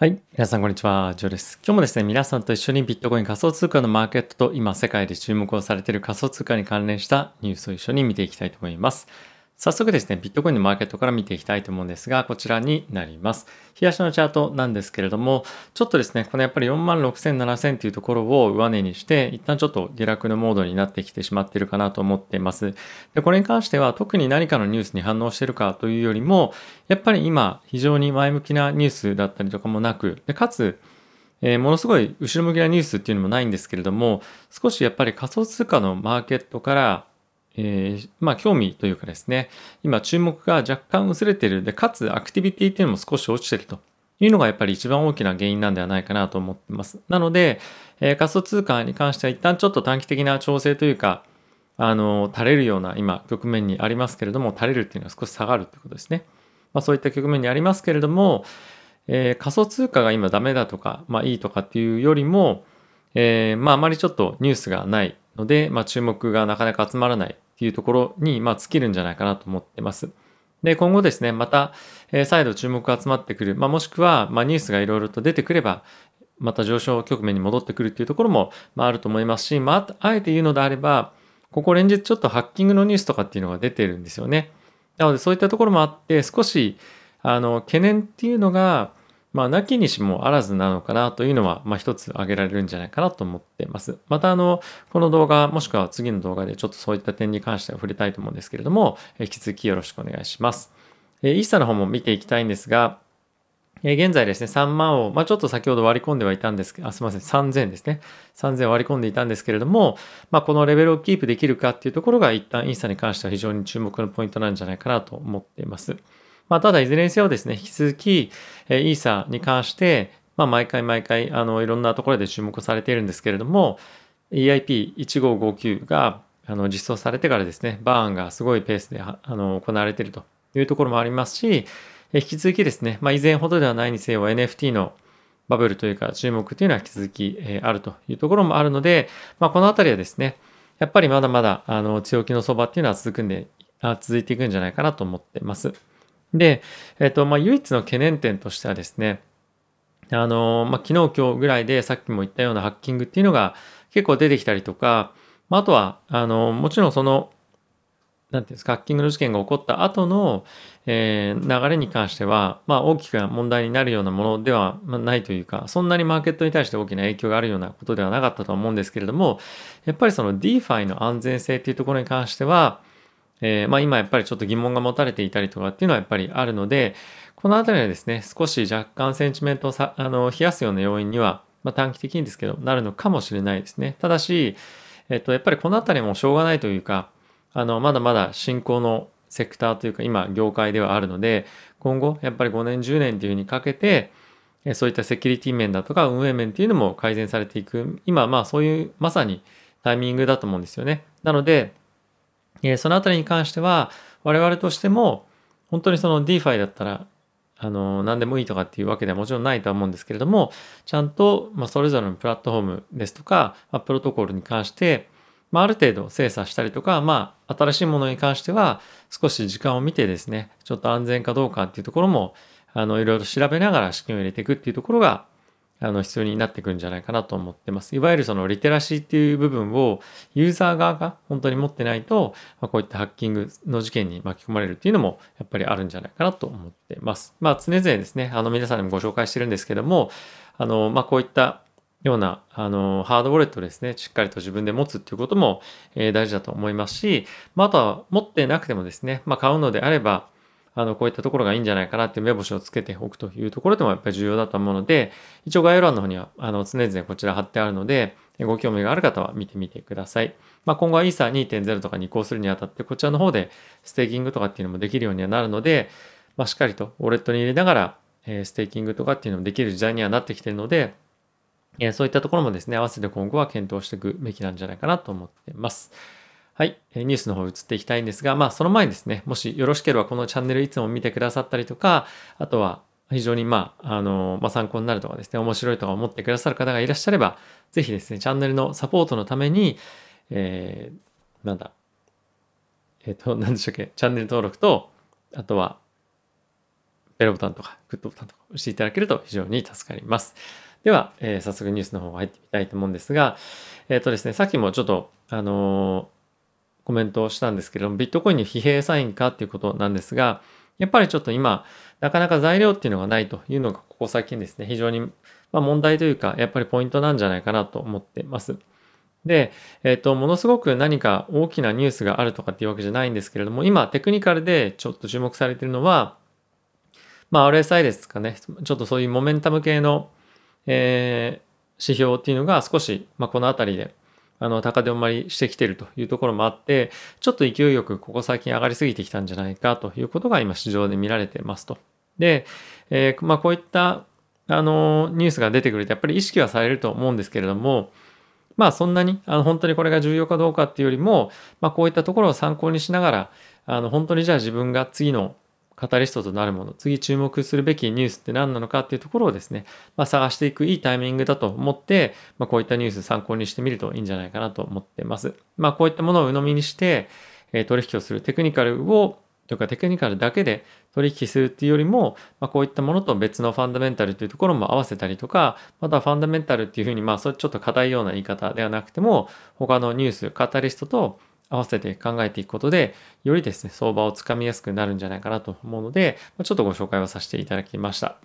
はい。皆さん、こんにちは。ジョーです。今日もですね、皆さんと一緒にビットコイン仮想通貨のマーケットと今世界で注目をされている仮想通貨に関連したニュースを一緒に見ていきたいと思います。早速ですね、ビットコインのマーケットから見ていきたいと思うんですが、こちらになります。日足のチャートなんですけれども、ちょっとですね、このやっぱり4万6000、7000というところを上値にして、一旦ちょっと下落のモードになってきてしまっているかなと思っています。で、これに関しては特に何かのニュースに反応しているかというよりも、やっぱり今、非常に前向きなニュースだったりとかもなく、でかつ、えー、ものすごい後ろ向きなニュースっていうのもないんですけれども、少しやっぱり仮想通貨のマーケットからえー、まあ興味というかですね、今注目が若干薄れてるで、かつアクティビティっていうのも少し落ちてるというのがやっぱり一番大きな原因なんではないかなと思ってます。なので、えー、仮想通貨に関しては一旦ちょっと短期的な調整というか、あの、垂れるような今局面にありますけれども、垂れるっていうのは少し下がるということですね。まあそういった局面にありますけれども、えー、仮想通貨が今ダメだとか、まあいいとかっていうよりも、えー、まああまりちょっとニュースがないので、まあ注目がなかなか集まらないっていうところに、まあ、尽きるんじゃないかなと思ってます。で、今後ですね、また、えー、再度注目が集まってくる、まあ、もしくは、まあ、ニュースがいろいろと出てくれば、また上昇局面に戻ってくるっていうところも、まあ、あると思いますし、まあ、あえて言うのであれば、ここ連日ちょっとハッキングのニュースとかっていうのが出てるんですよね。なので、そういったところもあって、少し、あの、懸念っていうのが、まあ、なきにしもあらずなのかなというのは、まあ、一つ挙げられるんじゃないかなと思っています。また、あの、この動画、もしくは次の動画でちょっとそういった点に関しては触れたいと思うんですけれども、引き続きよろしくお願いします。えイーサの方も見ていきたいんですが、え現在ですね、3万を、まあ、ちょっと先ほど割り込んではいたんですけど、あすみません、3000ですね。3000割り込んでいたんですけれども、まあ、このレベルをキープできるかっていうところが一旦イーサに関しては非常に注目のポイントなんじゃないかなと思っています。まあ、ただいずれにせよですね、引き続き、えー、イーサに関して、まあ、毎回毎回、あの、いろんなところで注目されているんですけれども、EIP1559 があの実装されてからですね、バーンがすごいペースであの行われているというところもありますし、引き続きですね、まあ、以前ほどではないにせよ NFT のバブルというか注目というのは引き続き、えあるというところもあるので、まあ、このあたりはですね、やっぱりまだまだあの強気の相場っていうのは続くんで、あ続いていくんじゃないかなと思ってます。で、えっ、と、まあ、唯一の懸念点としてはですね、あの、まあ、昨日今日ぐらいでさっきも言ったようなハッキングっていうのが結構出てきたりとか、まあ、あとは、あの、もちろんその、なんていうんですか、ハッキングの事件が起こった後の、えー、流れに関しては、まあ、大きく問題になるようなものではないというか、そんなにマーケットに対して大きな影響があるようなことではなかったと思うんですけれども、やっぱりその DeFi の安全性っていうところに関しては、えー、まあ、今やっぱりちょっと疑問が持たれていたりとかっていうのはやっぱりあるので、このあたりはですね、少し若干センチメントをさあの冷やすような要因には、まあ、短期的にですけど、なるのかもしれないですね。ただし、えっと、やっぱりこのあたりもしょうがないというか、あの、まだまだ進行のセクターというか、今、業界ではあるので、今後、やっぱり5年、10年っていうふうにかけて、そういったセキュリティ面だとか運営面っていうのも改善されていく、今、まあそういうまさにタイミングだと思うんですよね。なので、えそのあたりに関しては、我々としても、本当にその DeFi だったら、あの、何でもいいとかっていうわけではもちろんないとは思うんですけれども、ちゃんと、まあ、それぞれのプラットフォームですとか、まあ、プロトコルに関して、まあ、ある程度精査したりとか、まあ、新しいものに関しては、少し時間を見てですね、ちょっと安全かどうかっていうところも、あの、いろいろ調べながら資金を入れていくっていうところが、あの必要になってくるんじゃないかなと思ってます。いわゆるそのリテラシーっていう部分をユーザー側が本当に持ってないと、まあ、こういったハッキングの事件に巻き込まれるっていうのもやっぱりあるんじゃないかなと思ってます。まあ常々ですね、あの皆さんにもご紹介してるんですけども、あの、まあこういったようなあのハードウォレットですね、しっかりと自分で持つっていうことも、えー、大事だと思いますし、まあ、あとは持ってなくてもですね、まあ、買うのであれば、あの、こういったところがいいんじゃないかなっていう目星をつけておくというところでもやっぱり重要だと思うので、一応概要欄の方には、あの、常々こちら貼ってあるので、ご興味がある方は見てみてください。まあ、今後はイーサー2.0とかに移行するにあたって、こちらの方でステーキングとかっていうのもできるようにはなるので、まあ、しっかりとウォレットに入れながら、え、ステーキングとかっていうのもできる時代にはなってきてるので、え、そういったところもですね、合わせて今後は検討していくべきなんじゃないかなと思っています。はい、ニュースの方移っていきたいんですが、まあその前にですね、もしよろしければこのチャンネルいつも見てくださったりとか、あとは非常にまあ、あの、まあ参考になるとかですね、面白いとか思ってくださる方がいらっしゃれば、ぜひですね、チャンネルのサポートのために、えー、なんだ、えっ、ー、と、何でしたっけ、チャンネル登録と、あとは、ベルボタンとか、グッドボタンとか押、していただけると非常に助かります。では、えー、早速ニュースの方入ってみたいと思うんですが、えっ、ー、とですね、さっきもちょっと、あのー、コメントをしたんですけれども、ビットコインに疲弊サインかっていうことなんですが、やっぱりちょっと今、なかなか材料っていうのがないというのが、ここ最近ですね、非常に、ま、問題というか、やっぱりポイントなんじゃないかなと思ってます。で、えっ、ー、と、ものすごく何か大きなニュースがあるとかっていうわけじゃないんですけれども、今、テクニカルでちょっと注目されているのは、まあ、RSI ですかね、ちょっとそういうモメンタム系の、えー、指標っていうのが少し、まあ、この辺りで、あの、高止まりしてきてるというところもあって、ちょっと勢いよくここ最近上がりすぎてきたんじゃないかということが今市場で見られてますと。で、えー、まあ、こういった、あの、ニュースが出てくるとやっぱり意識はされると思うんですけれども、まあそんなにあの本当にこれが重要かどうかっていうよりも、まあこういったところを参考にしながら、あの本当にじゃあ自分が次のカタリストとなるもの、次注目するべきニュースって何なのかっていうところをですね、まあ、探していくいいタイミングだと思って、まあ、こういったニュース参考にしてみるといいんじゃないかなと思ってます。まあ、こういったものを鵜呑みにして、え、取引をするテクニカルをというかテクニカルだけで取引するっていうよりも、まあ、こういったものと別のファンダメンタルというところも合わせたりとか、またファンダメンタルっていうふうに、まあ、それちょっと硬いような言い方ではなくても、他のニュース、カタリストと合わせて考えていくことで、よりですね、相場をつかみやすくなるんじゃないかなと思うので、ちょっとご紹介をさせていただきました。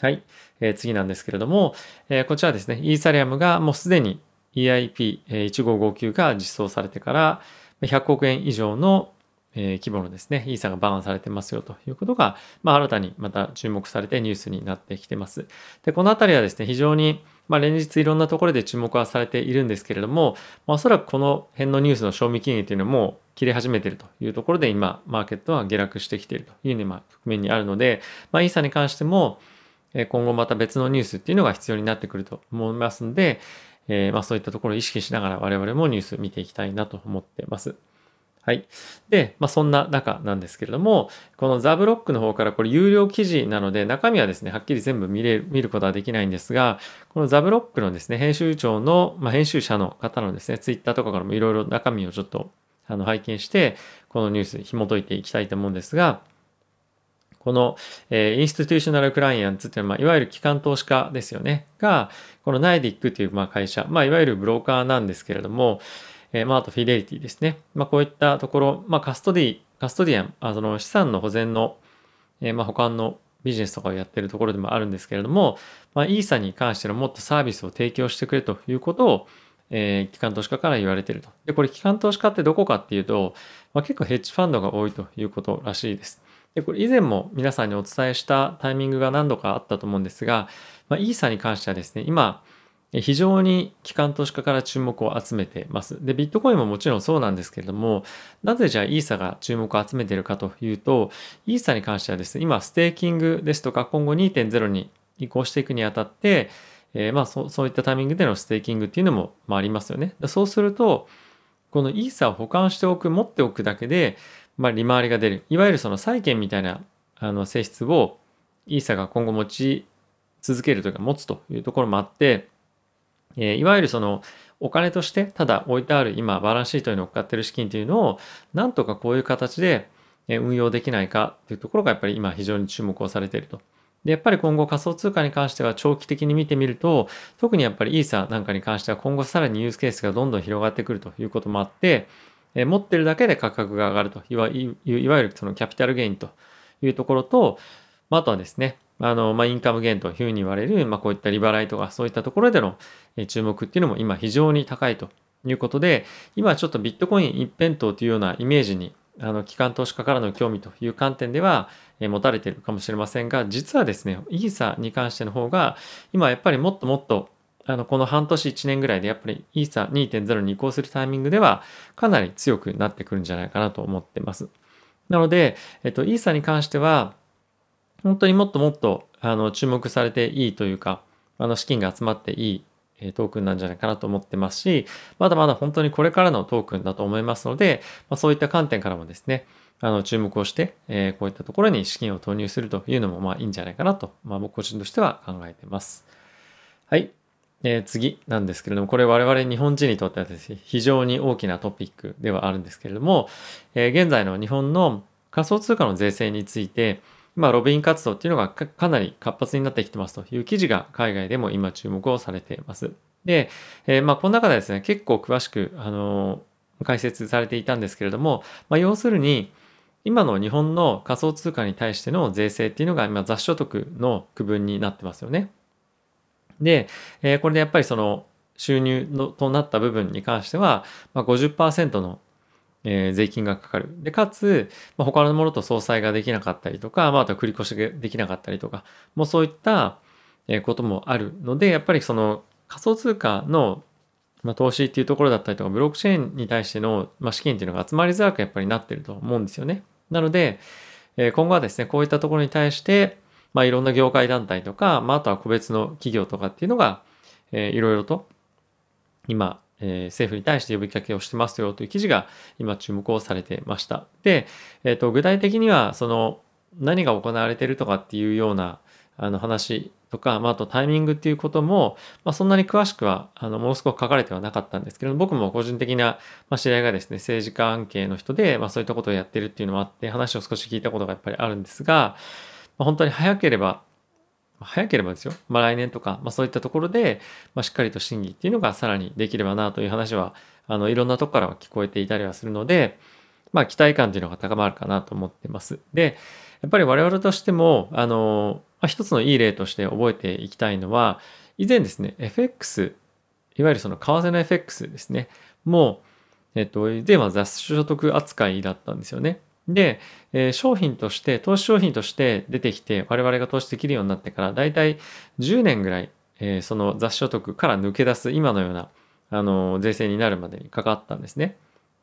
はい。えー、次なんですけれども、えー、こちらですね、イーサリアムがもうすでに EIP1559 が実装されてから100億円以上の規模のですね、イーサがバーンされてますよということが、まあ、新たにまた注目されてニュースになってきてます。で、このあたりはですね、非常に、まあ、連日いろんなところで注目はされているんですけれども、まあ、おそらくこの辺のニュースの賞味期限というのも切れ始めているというところで、今、マーケットは下落してきているという、ね、まあ、局面にあるので、まあ、イーサに関しても、今後また別のニュースっていうのが必要になってくると思いますので、えー、まあそういったところを意識しながら我々もニュース見ていきたいなと思ってます。はい。で、まあ、そんな中なんですけれども、この The Block の方からこれ有料記事なので、中身はですね、はっきり全部見れる、見ることはできないんですが、この The Block のですね、編集長の、まあ、編集者の方のですね、ツイッターとかからもいろいろ中身をちょっとあの拝見して、このニュース紐解いていきたいと思うんですが、この、えー、 institutional clients っていうのは、まあ、いわゆる機関投資家ですよね。が、このナイディックというまあ会社、まあ、いわゆるブローカーなんですけれども、えー、まあ、あとフィデリティですね。まあ、こういったところ、まあ、カストディ、カストディアン、あその資産の保全の、えー、まあ、保管のビジネスとかをやっているところでもあるんですけれども、まあ、イーサに関してのもっとサービスを提供してくれということを、えー、機関投資家から言われていると。で、これ機関投資家ってどこかっていうと、まあ、結構ヘッジファンドが多いということらしいです。で、これ以前も皆さんにお伝えしたタイミングが何度かあったと思うんですが、まあ、イーサに関してはですね、今、非常に機関投資家から注目を集めてます。で、ビットコインももちろんそうなんですけれども、なぜじゃあイーサが注目を集めているかというと、イーサに関してはですね、今ステーキングですとか今後2.0に移行していくにあたって、えー、まあそそういったタイミングでのステーキングっていうのも、まあ、ありますよね。そうすると、このイーサを保管しておく、持っておくだけで、まあ、利回りが出る。いわゆるその債券みたいなあの性質をイーサが今後持ち続けるというか持つというところもあって、えいわゆるそのお金としてただ置いてある今バランスシートに乗っかってる資金というのをなんとかこういう形で運用できないかというところがやっぱり今非常に注目をされていると。で、やっぱり今後仮想通貨に関しては長期的に見てみると、特にやっぱりイーサなんかに関しては今後さらにユースケースがどんどん広がってくるということもあって、え持ってるだけで価格が上がるといわいわゆるそのキャピタルゲインというところと、あとはですね、あの、まあ、インカムゲンというふうに言われる、まあ、こういった利払いとか、そういったところでの注目っていうのも今非常に高いということで、今ちょっとビットコイン一辺倒というようなイメージに、あの、機関投資家からの興味という観点では、え持たれているかもしれませんが、実はですね、イーサに関しての方が、今やっぱりもっともっと、あの、この半年1年ぐらいでやっぱりイーサ2.0に移行するタイミングでは、かなり強くなってくるんじゃないかなと思ってます。なので、えっと、イーサに関しては、本当にもっともっとあの注目されていいというか、あの資金が集まっていいトークンなんじゃないかなと思ってますし、まだまだ本当にこれからのトークンだと思いますので、まあ、そういった観点からもですね、あの注目をして、えー、こういったところに資金を投入するというのもまあいいんじゃないかなと、まあ、僕個人としては考えてます。はい。えー、次なんですけれども、これ我々日本人にとってはですね、非常に大きなトピックではあるんですけれども、えー、現在の日本の仮想通貨の税制について、まあ、ロビン活動っていうのがかなり活発になってきてますという記事が海外でも今注目をされています。で、えー、まあ、この中でですね、結構詳しく、あのー、解説されていたんですけれども、まあ、要するに、今の日本の仮想通貨に対しての税制っていうのが今雑所得の区分になってますよね。で、えー、これでやっぱりその収入のとなった部分に関しては、まあ50%、のえー、税金がかかる。で、かつ、まあ、他のものと相殺ができなかったりとか、まあ、あと繰り越しができなかったりとか、もうそういった、えこともあるので、やっぱりその仮想通貨の、ま、投資っていうところだったりとか、ブロックチェーンに対しての、ま、資金っていうのが集まりづらくやっぱりなってると思うんですよね。なので、え、今後はですね、こういったところに対して、まあ、いろんな業界団体とか、まあ、あとは個別の企業とかっていうのが、えー、いろいろと今、えー、政府に対して呼びかけをしてますよという記事が今注目をされてました。で、えーと、具体的にはその何が行われてるとかっていうようなあの話とか、まあ、あとタイミングっていうことも、まあ、そんなに詳しくはあのものすごく書かれてはなかったんですけど僕も個人的な、まあ、知り合いがですね政治家関係の人で、まあ、そういったことをやってるっていうのもあって話を少し聞いたことがやっぱりあるんですが、まあ、本当に早ければ早ければですよ、まあ、来年とか、まあ、そういったところで、まあ、しっかりと審議っていうのがさらにできればなという話はあのいろんなとこからは聞こえていたりはするので、まあ、期待感というのが高まるかなと思ってます。でやっぱり我々としてもあの、まあ、一つのいい例として覚えていきたいのは以前ですね FX いわゆるその為替の FX ですねもう、えっと、以前は雑所得扱いだったんですよね。で、えー、商品として、投資商品として出てきて、我々が投資できるようになってから、だいたい10年ぐらい、えー、その雑所得から抜け出す今のような、あの、税制になるまでにかかったんですね。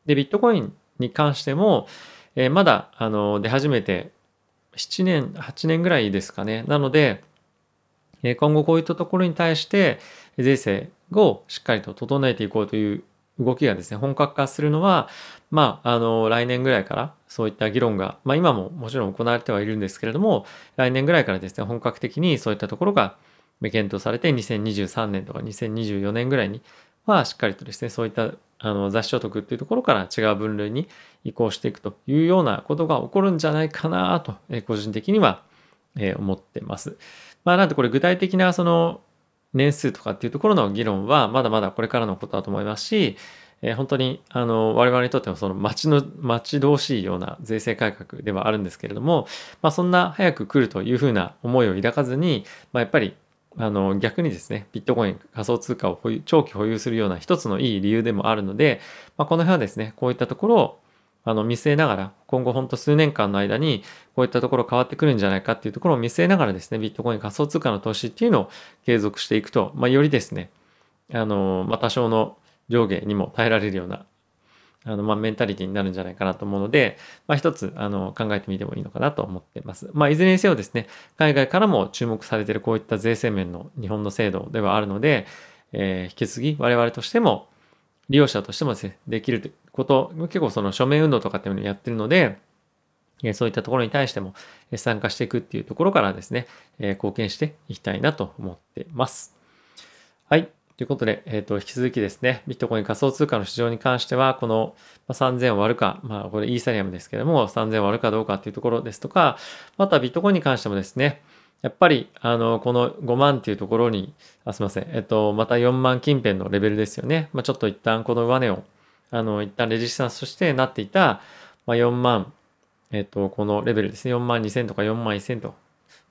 で、ビットコインに関しても、えー、まだ、あの、出始めて7年、8年ぐらいですかね。なので、え今後こういったところに対して、税制をしっかりと整えていこうという動きがですね、本格化するのは、まあ、あの、来年ぐらいからそういった議論が、まあ今ももちろん行われてはいるんですけれども、来年ぐらいからですね、本格的にそういったところが検討されて、2023年とか2024年ぐらいには、しっかりとですね、そういったあの雑所得っていうところから違う分類に移行していくというようなことが起こるんじゃないかなと、え個人的には、え思ってます。まあ、なんでこれ具体的なその年数とかっていうところの議論はまだまだこれからのことだと思いますし、えー、本当にあの我々にとってもその待ちの待ち遠しいような税制改革ではあるんですけれども、まあ、そんな早く来るというふうな思いを抱かずに、まあ、やっぱりあの逆にですねビットコイン仮想通貨を保有長期保有するような一つのいい理由でもあるので、まあ、この辺はですねこういったところをあの見据えながら今後本当数年間の間にこういったところ変わってくるんじゃないかっていうところを見据えながらですねビットコイン仮想通貨の投資っていうのを継続していくと、まあ、よりですねあの、まあ、多少の上下にも耐えられるようなあの、まあ、メンタリティになるんじゃないかなと思うので、まあ、一つ、あの、考えてみてもいいのかなと思っています。まあ、いずれにせよですね、海外からも注目されているこういった税制面の日本の制度ではあるので、えー、引き継ぎ我々としても、利用者としてもですね、できること、結構その署名運動とかっていうのをやってるので、そういったところに対しても参加していくっていうところからですね、貢献していきたいなと思ってます。はい。ということで、えっ、ー、と、引き続きですね、ビットコイン仮想通貨の市場に関しては、この3000を割るか、まあ、これイーサリアムですけども、3000を割るかどうかっていうところですとか、またビットコインに関してもですね、やっぱり、あの、この5万っていうところに、あすいません、えっと、また4万近辺のレベルですよね。まあ、ちょっと一旦この上値を、あの、一旦レジスタンスとしてなっていた、まあ、4万、えっと、このレベルですね、4万2000とか4万1000と、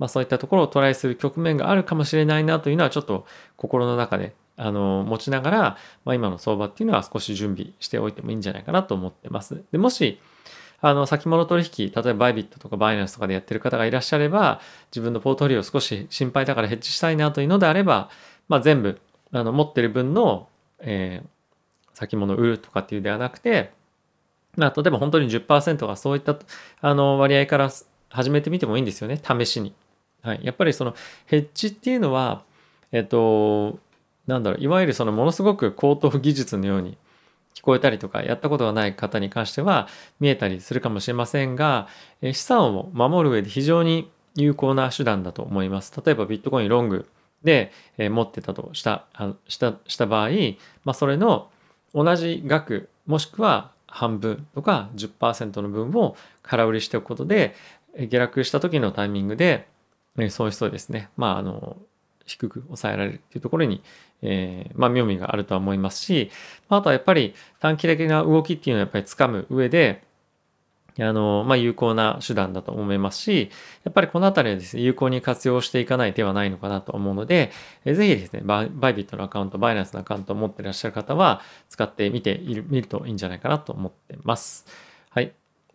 まあ、そういったところをトライする局面があるかもしれないなというのは、ちょっと心の中で、あの、持ちながら、まあ、今の相場っていうのは少し準備しておいてもいいんじゃないかなと思ってます。で、もし、あの、先物取引、例えばバイビットとかバイナンスとかでやってる方がいらっしゃれば、自分のポートフォリオ少し心配だからヘッジしたいなというのであれば、まあ、全部、あの、持ってる分の、えー、先物売るとかっていうではなくて、まあ、例えば本当に10%がそういったあの割合から始めてみてもいいんですよね、試しに。はい。やっぱりそのヘッジっていうのは、えっと、なんだろう、いわゆるそのものすごく高等技術のように聞こえたりとか、やったことがない方に関しては見えたりするかもしれませんが、資産を守る上で非常に有効な手段だと思います。例えばビットコインロングで持ってたとしたしたした場合、まあ、それの同じ額もしくは半分とか10%の分を空売りしておくことで下落した時のタイミングで、え損失をですね、まあ、あの、低く抑えられるっていうところに、えー、まあ、妙味があるとは思いますし、あとはやっぱり短期的な動きっていうのをやっぱり掴む上で、あの、まあ、有効な手段だと思いますし、やっぱりこのあたりはですね、有効に活用していかない手はないのかなと思うので、えぜひですね、バイビットのアカウント、バイナンスのアカウントを持っていらっしゃる方は、使ってみている、見るといいんじゃないかなと思ってます。はい。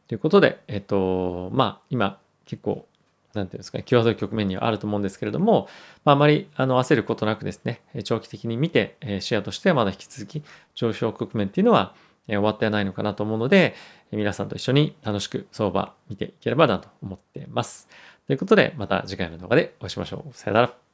ということで、えっと、まあ、今、結構、何て言うんですかね、際どい局面にはあると思うんですけれども、まあ、あまりあの焦ることなくですね、長期的に見て、シェアとしてはまだ引き続き上昇局面っていうのは終わってはないのかなと思うので、皆さんと一緒に楽しく相場見ていければなと思っています。ということで、また次回の動画でお会いしましょう。さよなら。